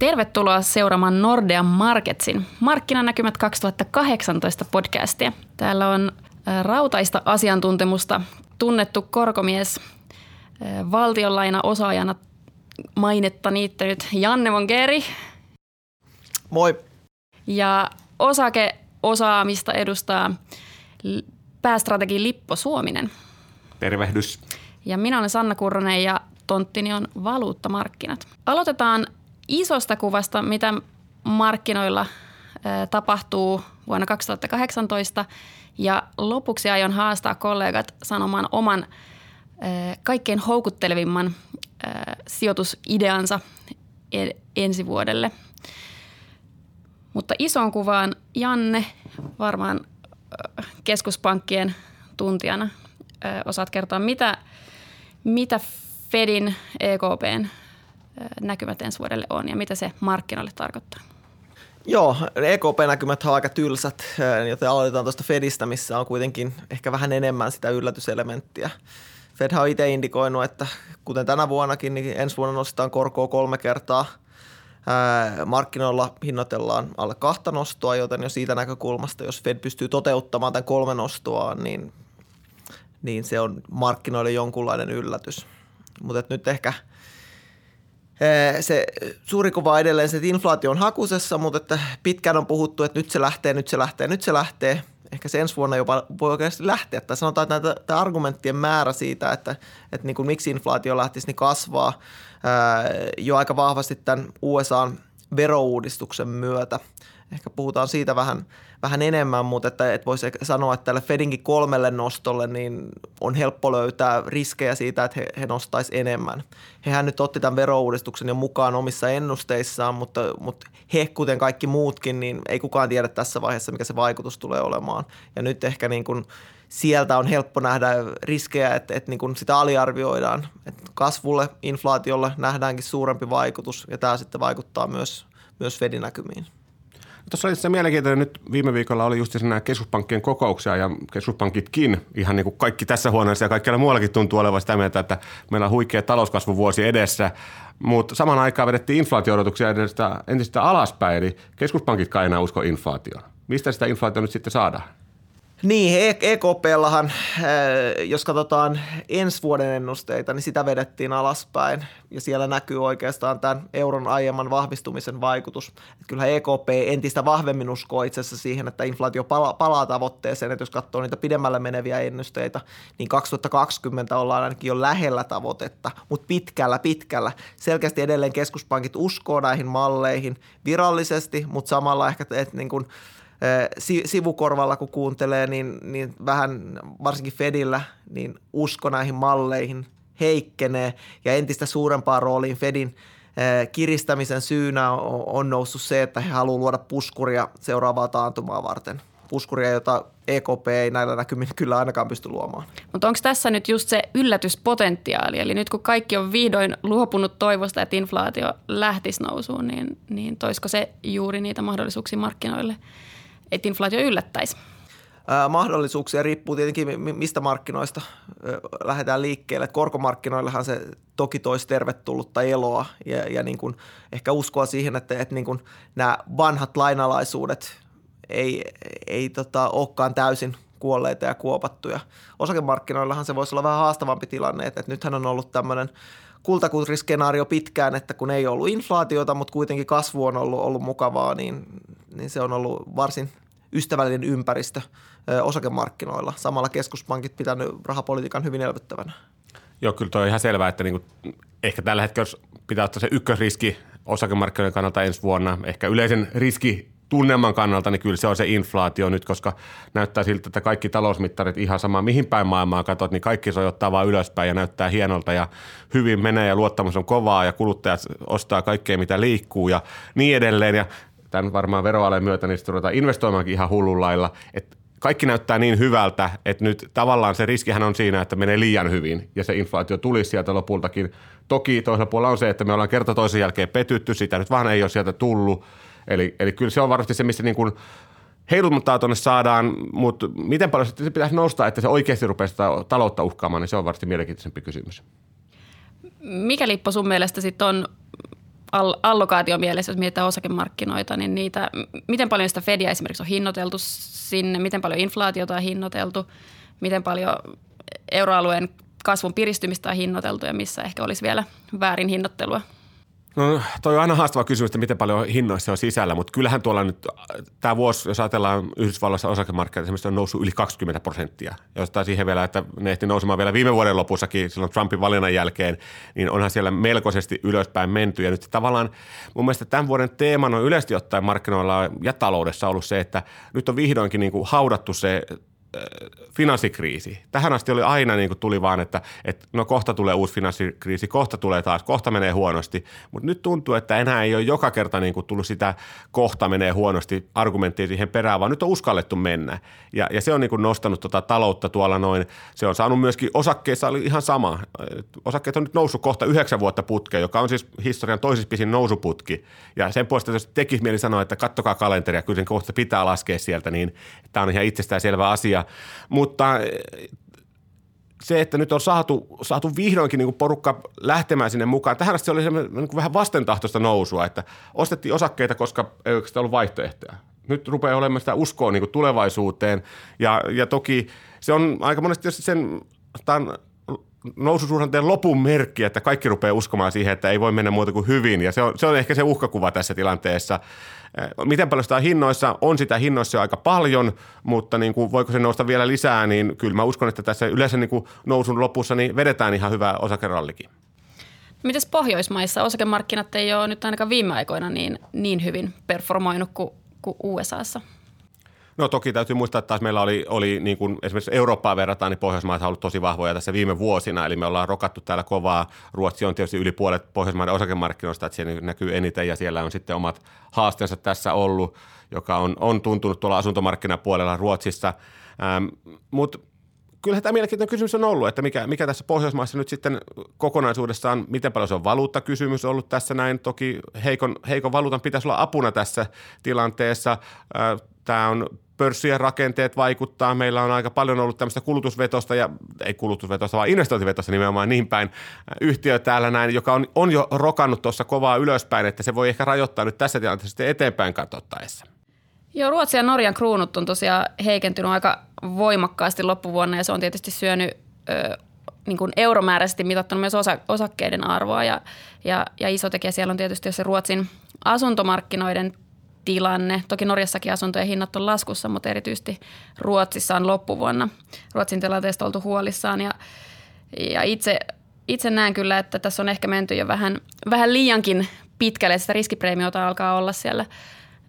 Tervetuloa seuraamaan Nordea Marketsin markkinanäkymät 2018 podcastia. Täällä on rautaista asiantuntemusta tunnettu korkomies, valtionlaina osaajana mainetta niittänyt Janne Mongeri. Moi. Ja osakeosaamista edustaa päästrategi Lippo Suominen. Tervehdys. Ja minä olen Sanna Kurronen ja tonttini on valuuttamarkkinat. Aloitetaan isosta kuvasta, mitä markkinoilla tapahtuu vuonna 2018 ja lopuksi aion haastaa kollegat sanomaan oman kaikkein houkuttelevimman sijoitusideansa ensi vuodelle. Mutta isoon kuvaan Janne varmaan keskuspankkien tuntijana osaat kertoa, mitä, mitä Fedin, EKPn näkymät ensi vuodelle on ja mitä se markkinoille tarkoittaa? Joo, EKP-näkymät on aika tylsät, joten aloitetaan tuosta Fedistä, missä on kuitenkin ehkä vähän enemmän sitä yllätyselementtiä. Fed on itse indikoinut, että kuten tänä vuonnakin, niin ensi vuonna nostetaan korkoa kolme kertaa. Markkinoilla hinnoitellaan alle kahta nostoa, joten jo siitä näkökulmasta, jos Fed pystyy toteuttamaan tämän kolme nostoa, niin, niin se on markkinoille jonkunlainen yllätys. Mutta nyt ehkä – se suuri kuva edelleen se, että inflaatio on hakusessa, mutta että pitkään on puhuttu, että nyt se lähtee, nyt se lähtee, nyt se lähtee. Ehkä se ensi vuonna jopa voi oikeasti lähteä. Tai sanotaan, että näitä, tämä argumenttien määrä siitä, että, että niin kuin miksi inflaatio lähtisi, niin kasvaa jo aika vahvasti tämän USAn verouudistuksen myötä. Ehkä puhutaan siitä vähän, vähän enemmän, mutta että, että voisi sanoa, että tälle Fedinkin kolmelle nostolle niin on helppo löytää riskejä siitä, että he, he nostaisi enemmän. Hehän nyt otti tämän verouudistuksen jo mukaan omissa ennusteissaan, mutta, mutta he, kuten kaikki muutkin, niin ei kukaan tiedä tässä vaiheessa, mikä se vaikutus tulee olemaan. Ja nyt ehkä niin kuin sieltä on helppo nähdä riskejä, että, että niin kuin sitä aliarvioidaan. Että kasvulle, inflaatiolle nähdäänkin suurempi vaikutus ja tämä sitten vaikuttaa myös, myös Fedin näkymiin. Tuossa oli se mielenkiintoinen, nyt viime viikolla oli just nämä keskuspankkien kokouksia ja keskuspankitkin, ihan niin kuin kaikki tässä huoneessa ja kaikkialla muuallakin tuntuu olevan sitä mieltä, että meillä on huikea talouskasvuvuosi edessä, mutta saman aikaan vedettiin inflaatio-odotuksia entistä alaspäin, eli keskuspankitkaan enää usko inflaatioon. Mistä sitä inflaatio nyt sitten saadaan? Niin, EKPllahan, e jos katsotaan ensi vuoden ennusteita, niin sitä vedettiin alaspäin ja siellä näkyy oikeastaan tämän euron aiemman vahvistumisen vaikutus. Että kyllähän EKP entistä vahvemmin uskoo itse asiassa siihen, että inflaatio palaa, palaa tavoitteeseen, että jos katsoo niitä pidemmälle meneviä ennusteita, niin 2020 ollaan ainakin jo lähellä tavoitetta, mutta pitkällä, pitkällä. Selkeästi edelleen keskuspankit uskoo näihin malleihin virallisesti, mutta samalla ehkä, että niin kuin – sivukorvalla kun kuuntelee, niin, niin vähän varsinkin Fedillä, niin usko näihin malleihin heikkenee ja entistä suurempaan rooliin Fedin kiristämisen syynä on, noussut se, että he haluavat luoda puskuria seuraavaa taantumaa varten. Puskuria, jota EKP ei näillä näkymin kyllä ainakaan pysty luomaan. Mutta onko tässä nyt just se yllätyspotentiaali? Eli nyt kun kaikki on vihdoin luopunut toivosta, että inflaatio lähtisi nousuun, niin, niin toisko se juuri niitä mahdollisuuksia markkinoille – että inflaatio yllättäisi? mahdollisuuksia riippuu tietenkin, mistä markkinoista lähdetään liikkeelle. Et korkomarkkinoillehan se toki toisi tervetullutta eloa ja, ja niin kuin ehkä uskoa siihen, että, että niin kuin nämä vanhat lainalaisuudet ei, ei tota, olekaan täysin kuolleita ja kuopattuja. Osakemarkkinoillahan se voisi olla vähän haastavampi tilanne, että, että nythän on ollut tämmöinen kultakutriskenaario pitkään, että kun ei ollut inflaatiota, mutta kuitenkin kasvu on ollut, ollut mukavaa, niin, niin se on ollut varsin ystävällinen ympäristö osakemarkkinoilla. Samalla keskuspankit pitänyt rahapolitiikan hyvin elvyttävänä. Joo, kyllä tuo on ihan selvää, että niinku, ehkä tällä hetkellä pitää ottaa se ykkösriski osakemarkkinoiden kannalta ensi vuonna, ehkä yleisen riski tunnelman kannalta, niin kyllä se on se inflaatio nyt, koska näyttää siltä, että kaikki talousmittarit ihan sama, mihin päin maailmaa katsot, niin kaikki sojottaa vaan ylöspäin ja näyttää hienolta ja hyvin menee ja luottamus on kovaa ja kuluttajat ostaa kaikkea, mitä liikkuu ja niin edelleen. Ja tämän varmaan veroalen myötä niin ruvetaan investoimaankin ihan hullun lailla. Et kaikki näyttää niin hyvältä, että nyt tavallaan se riskihän on siinä, että menee liian hyvin ja se inflaatio tulisi sieltä lopultakin. Toki toisella puolella on se, että me ollaan kerta toisen jälkeen petytty, sitä nyt vaan ei ole sieltä tullut. Eli, eli kyllä se on varmasti se, missä niin kuin heiluttaa tuonne saadaan, mutta miten paljon se pitäisi nostaa, että se oikeasti rupeaa taloutta uhkaamaan, niin se on varmasti mielenkiintoisempi kysymys. Mikä Lippo sun mielestä sitten on allokaatio mielessä, jos mietitään osakemarkkinoita, niin niitä, miten paljon sitä Fedia esimerkiksi on hinnoiteltu sinne, miten paljon inflaatiota on hinnoiteltu, miten paljon euroalueen kasvun piristymistä on hinnoiteltu ja missä ehkä olisi vielä väärin hinnoittelua. No toi on aina haastava kysymys, että miten paljon hinnoissa on sisällä, mutta kyllähän tuolla nyt tämä vuosi, jos ajatellaan Yhdysvalloissa osakemarkkinat, esimerkiksi on noussut yli 20 prosenttia. Jos siihen vielä, että ne ehti nousemaan vielä viime vuoden lopussakin silloin Trumpin valinnan jälkeen, niin onhan siellä melkoisesti ylöspäin menty. Ja nyt tavallaan mun mielestä tämän vuoden teemana on yleisesti ottaen markkinoilla ja taloudessa ollut se, että nyt on vihdoinkin niin kuin haudattu se finanssikriisi. Tähän asti oli aina niin kuin tuli vaan, että, että no kohta tulee uusi finanssikriisi, kohta tulee taas, kohta menee huonosti. Mutta nyt tuntuu, että enää ei ole joka kerta niin kuin tullut sitä kohta menee huonosti argumenttia siihen perään, vaan nyt on uskallettu mennä. Ja, ja se on niin kuin nostanut tota taloutta tuolla noin. Se on saanut myöskin osakkeissa oli ihan sama. Osakkeet on nyt noussut kohta yhdeksän vuotta putkeen, joka on siis historian toisessa pisin nousuputki. Ja sen puolesta, jos tekisi mieli sanoa, että kattokaa kalenteria, kyllä sen kohta pitää laskea sieltä, niin tämä on ihan itsestään selvä asia mutta eh, se, että nyt on saatu, saatu vihdoinkin niin porukka lähtemään sinne mukaan. Tähän asti se oli niin vähän vastentahtoista nousua, että ostettiin osakkeita, koska ei oikeastaan ollut vaihtoehtoja. Nyt rupeaa olemaan sitä uskoa niin tulevaisuuteen ja, ja toki se on aika monesti sen tämän noususuhdanteen lopun merkki, että kaikki rupeaa uskomaan siihen, että ei voi mennä muuta kuin hyvin ja se on, se on ehkä se uhkakuva tässä tilanteessa – Miten paljon sitä on hinnoissa? On sitä hinnoissa jo aika paljon, mutta niin kuin, voiko se nousta vielä lisää, niin kyllä mä uskon, että tässä yleensä niin kuin nousun lopussa niin vedetään ihan hyvä osakerallikin. Mites Pohjoismaissa osakemarkkinat ei ole nyt ainakaan viime aikoina niin, niin hyvin performoinut kuin, kuin USAssa? No toki täytyy muistaa, että taas meillä oli, oli niin kuin esimerkiksi Eurooppaa verrataan, niin Pohjoismaat on ollut tosi vahvoja tässä viime vuosina, eli me ollaan rokattu täällä kovaa. Ruotsi on tietysti yli puolet Pohjoismaiden osakemarkkinoista, että siellä näkyy eniten ja siellä on sitten omat haasteensa tässä ollut, joka on, on tuntunut tuolla asuntomarkkinapuolella Ruotsissa. Ähm, Mutta kyllähän tämä mielenkiintoinen kysymys on ollut, että mikä, mikä tässä Pohjoismaissa nyt sitten kokonaisuudessaan, miten paljon se on valuuttakysymys ollut tässä näin. Toki heikon, heikon valuutan pitäisi olla apuna tässä tilanteessa. Tämä on pörssien rakenteet vaikuttaa. Meillä on aika paljon ollut tämmöistä kulutusvetosta ja ei kulutusvetosta, vaan investointivetosta nimenomaan niin päin yhtiö täällä näin, joka on, on jo rokannut tuossa kovaa ylöspäin, että se voi ehkä rajoittaa nyt tässä tilanteessa sitten eteenpäin katsottaessa. Joo, Ruotsin ja Norjan kruunut on tosiaan heikentynyt aika voimakkaasti loppuvuonna ja se on tietysti syönyt ö, niin kuin euromääräisesti mitattuna myös osa, osakkeiden arvoa ja, ja, ja iso tekijä siellä on tietysti se Ruotsin asuntomarkkinoiden tilanne. Toki Norjassakin asuntojen hinnat on laskussa, mutta erityisesti Ruotsissa on loppuvuonna Ruotsin tilanteesta oltu huolissaan. Ja, ja itse, itse näen kyllä, että tässä on ehkä menty jo vähän, vähän liiankin pitkälle. Sitä riskipreemiota alkaa olla siellä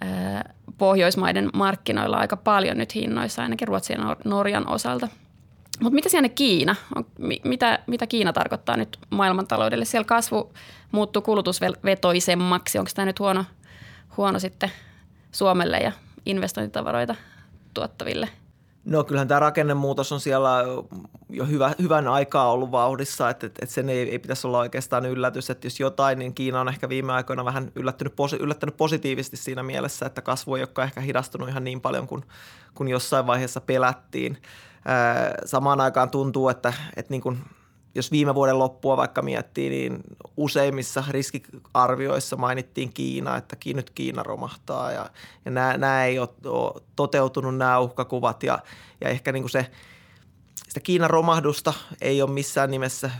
ää, Pohjoismaiden markkinoilla aika paljon nyt hinnoissa, ainakin Ruotsin ja Norjan osalta. Mutta mitä siellä Kiina? On, mitä, mitä Kiina tarkoittaa nyt maailmantaloudelle? Siellä kasvu muuttuu kulutusvetoisemmaksi. Onko tämä nyt huono – huono sitten Suomelle ja investointitavaroita tuottaville? No kyllähän tämä rakennemuutos on siellä jo hyvä, hyvän aikaa ollut vauhdissa, että, että, sen ei, ei pitäisi olla oikeastaan yllätys, että jos jotain, niin Kiina on ehkä viime aikoina vähän yllättänyt, yllättänyt positiivisesti siinä mielessä, että kasvu ei ole ehkä hidastunut ihan niin paljon kuin, kuin jossain vaiheessa pelättiin. Samaan aikaan tuntuu, että, että niin kuin – jos viime vuoden loppua vaikka miettii, niin useimmissa riskiarvioissa mainittiin Kiina, että nyt Kiina romahtaa ja, ja nämä, nämä ei ole, toteutunut nämä uhkakuvat ja, ja ehkä niin kuin se, sitä Kiinan romahdusta ei ole missään nimessä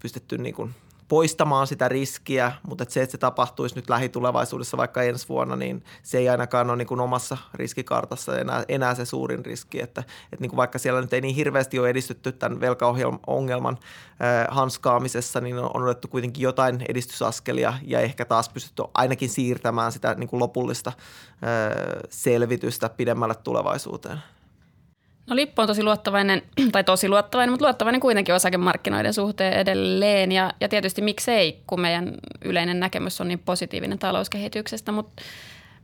pystytty niin kuin poistamaan sitä riskiä, mutta että se, että se tapahtuisi nyt lähitulevaisuudessa vaikka ensi vuonna, niin se ei ainakaan ole niin kuin omassa riskikartassa enää, enää se suurin riski, että, että niin kuin vaikka siellä nyt ei niin hirveästi ole edistytty tämän velkaongelman äh, hanskaamisessa, niin on, on otettu kuitenkin jotain edistysaskelia ja ehkä taas pystytty ainakin siirtämään sitä niin kuin lopullista äh, selvitystä pidemmälle tulevaisuuteen. No Lippo on tosi luottavainen, tai tosi luottavainen, mutta luottavainen kuitenkin osakemarkkinoiden suhteen edelleen. Ja, ja tietysti miksei, kun meidän yleinen näkemys on niin positiivinen talouskehityksestä. Mutta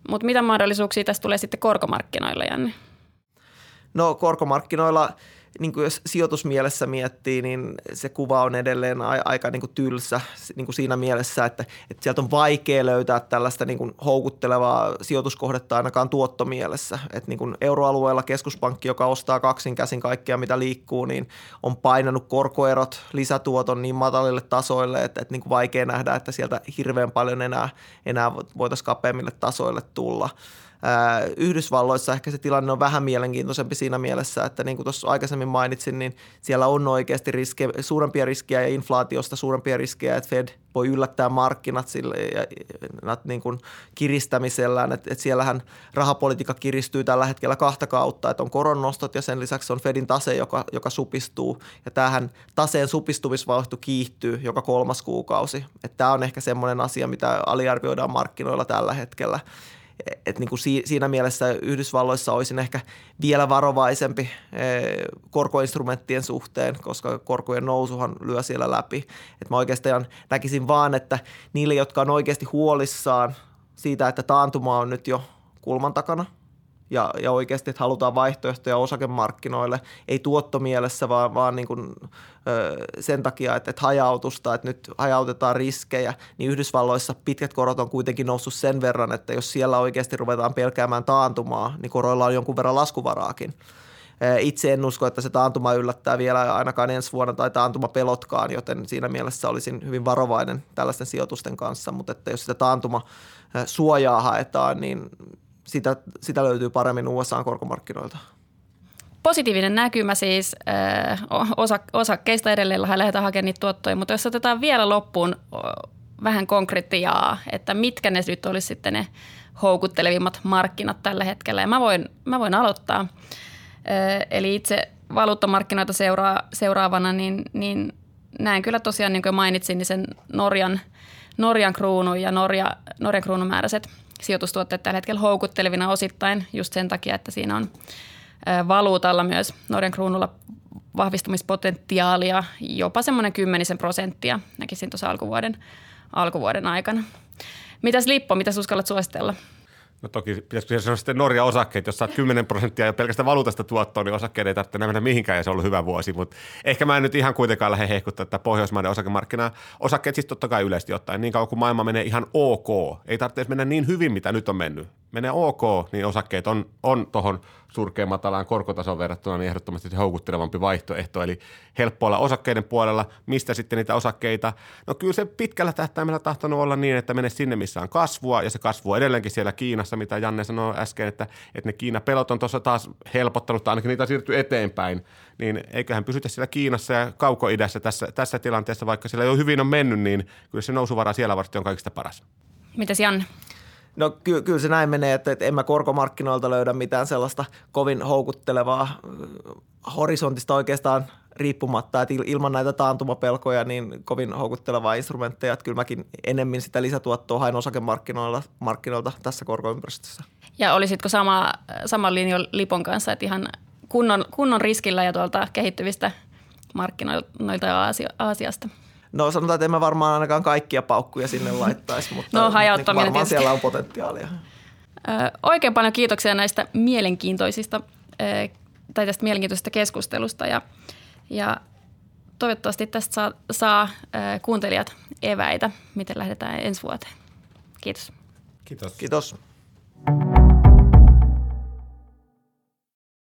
mut mitä mahdollisuuksia tästä tulee sitten korkomarkkinoilla, Janne? No korkomarkkinoilla niin kuin jos sijoitusmielessä miettii, niin se kuva on edelleen aika niin kuin tylsä niin kuin siinä mielessä, että, että sieltä on vaikea löytää tällaista niin kuin houkuttelevaa sijoituskohdetta ainakaan tuottomielessä. Että niin kuin euroalueella keskuspankki, joka ostaa kaksin käsin kaikkea, mitä liikkuu, niin on painanut korkoerot lisätuoton niin matalille tasoille, että, että niin kuin vaikea nähdä, että sieltä hirveän paljon enää, enää voitaisiin kapeammille tasoille tulla. Yhdysvalloissa ehkä se tilanne on vähän mielenkiintoisempi siinä mielessä, että niin kuin tuossa aikaisemmin mainitsin, niin siellä on oikeasti riske, suurempia riskejä ja inflaatiosta suurempia riskejä, että Fed voi yllättää markkinat sille ja, niin kuin kiristämisellään, että, että siellähän rahapolitiikka kiristyy tällä hetkellä kahta kautta, että on koronnostot ja sen lisäksi on Fedin tase, joka, joka supistuu. Ja tämähän taseen supistumisvauhti kiihtyy joka kolmas kuukausi, tämä on ehkä semmoinen asia, mitä aliarvioidaan markkinoilla tällä hetkellä että niin kuin siinä mielessä Yhdysvalloissa olisin ehkä vielä varovaisempi eh, korkoinstrumenttien suhteen, koska korkojen nousuhan lyö siellä läpi. Että mä oikeastaan näkisin vaan, että niille, jotka on oikeasti huolissaan siitä, että taantuma on nyt jo kulman takana – ja, ja oikeasti, että halutaan vaihtoehtoja osakemarkkinoille, ei tuottomielessä, vaan, vaan niin kuin, ö, sen takia, että, että hajautusta, että nyt hajautetaan riskejä, niin Yhdysvalloissa pitkät korot on kuitenkin noussut sen verran, että jos siellä oikeasti ruvetaan pelkäämään taantumaa, niin koroilla on jonkun verran laskuvaraakin. Itse en usko, että se taantuma yllättää vielä ainakaan ensi vuonna tai taantuma pelotkaan, joten siinä mielessä olisin hyvin varovainen tällaisten sijoitusten kanssa, mutta että jos sitä taantuma suojaa haetaan, niin sitä, sitä löytyy paremmin USA-korkomarkkinoilta. Positiivinen näkymä siis äh, osa, osakkeista edelleen lähdetään hakemaan niitä tuottoja, mutta jos otetaan vielä loppuun vähän konkretiaa, että mitkä ne nyt olisi sitten ne houkuttelevimmat markkinat tällä hetkellä. Ja mä voin, mä voin aloittaa. Äh, eli itse valuuttamarkkinoita seuraa, seuraavana, niin, niin näen kyllä tosiaan, niin kuin mainitsin, niin sen Norjan, Norjan kruunun ja Norja, Norjan kruunumääräiset – sijoitustuotteet tällä hetkellä houkuttelevina osittain just sen takia, että siinä on valuutalla myös Norjan kruunulla vahvistumispotentiaalia jopa semmoinen kymmenisen prosenttia näkisin tuossa alkuvuoden, alkuvuoden aikana. Mitäs Lippo, mitä uskallat suositella? No toki pitäisikö sanoa sitten Norja osakkeet, jos saat 10 prosenttia ja pelkästään valuutasta tuottoa, niin osakkeet ei tarvitse mennä mihinkään ja se on ollut hyvä vuosi. Mutta ehkä mä en nyt ihan kuitenkaan lähde hehkuttaa että Pohjoismaiden osakemarkkinaa. Osakkeet siis totta kai yleisesti ottaen, niin kauan kuin maailma menee ihan ok. Ei tarvitse mennä niin hyvin, mitä nyt on mennyt. Menee ok, niin osakkeet on, on tuohon surkean matalaan korkotason verrattuna niin ehdottomasti se houkuttelevampi vaihtoehto. Eli helppo olla osakkeiden puolella. Mistä sitten niitä osakkeita? No kyllä se pitkällä tähtäimellä tahtonut olla niin, että mene sinne, missä on kasvua ja se kasvu on edelleenkin siellä Kiinassa, mitä Janne sanoi äsken, että, että ne Kiinan pelot on tuossa taas helpottanut, tai ainakin niitä on siirtynyt eteenpäin. Niin eiköhän pysytä siellä Kiinassa ja kaukoidässä tässä, tässä tilanteessa, vaikka siellä jo hyvin on mennyt, niin kyllä se nousuvara siellä varmasti on kaikista paras. Mitäs Janne? No ky- kyllä se näin menee, että, että en mä korkomarkkinoilta löydä mitään sellaista kovin houkuttelevaa äh, horisontista oikeastaan riippumatta, että ilman näitä taantumapelkoja niin kovin houkuttelevaa instrumentteja, että kyllä mäkin enemmän sitä lisätuottoa hain osakemarkkinoilta markkinoilta tässä korkoympäristössä. Ja olisitko sama, sama linja Lipon kanssa, että ihan kunnon, kunnon riskillä ja tuolta kehittyvistä markkinoilta ja Aasiasta? No sanotaan, että en mä varmaan ainakaan kaikkia paukkuja sinne laittaisi, mutta no, hajauttaminen niin varmaan siellä on potentiaalia. Ö, oikein paljon kiitoksia näistä mielenkiintoisista ö, tai tästä mielenkiintoisesta keskustelusta ja, ja toivottavasti tästä saa, saa ö, kuuntelijat eväitä, miten lähdetään ensi vuoteen. Kiitos. Kiitos. Kiitos.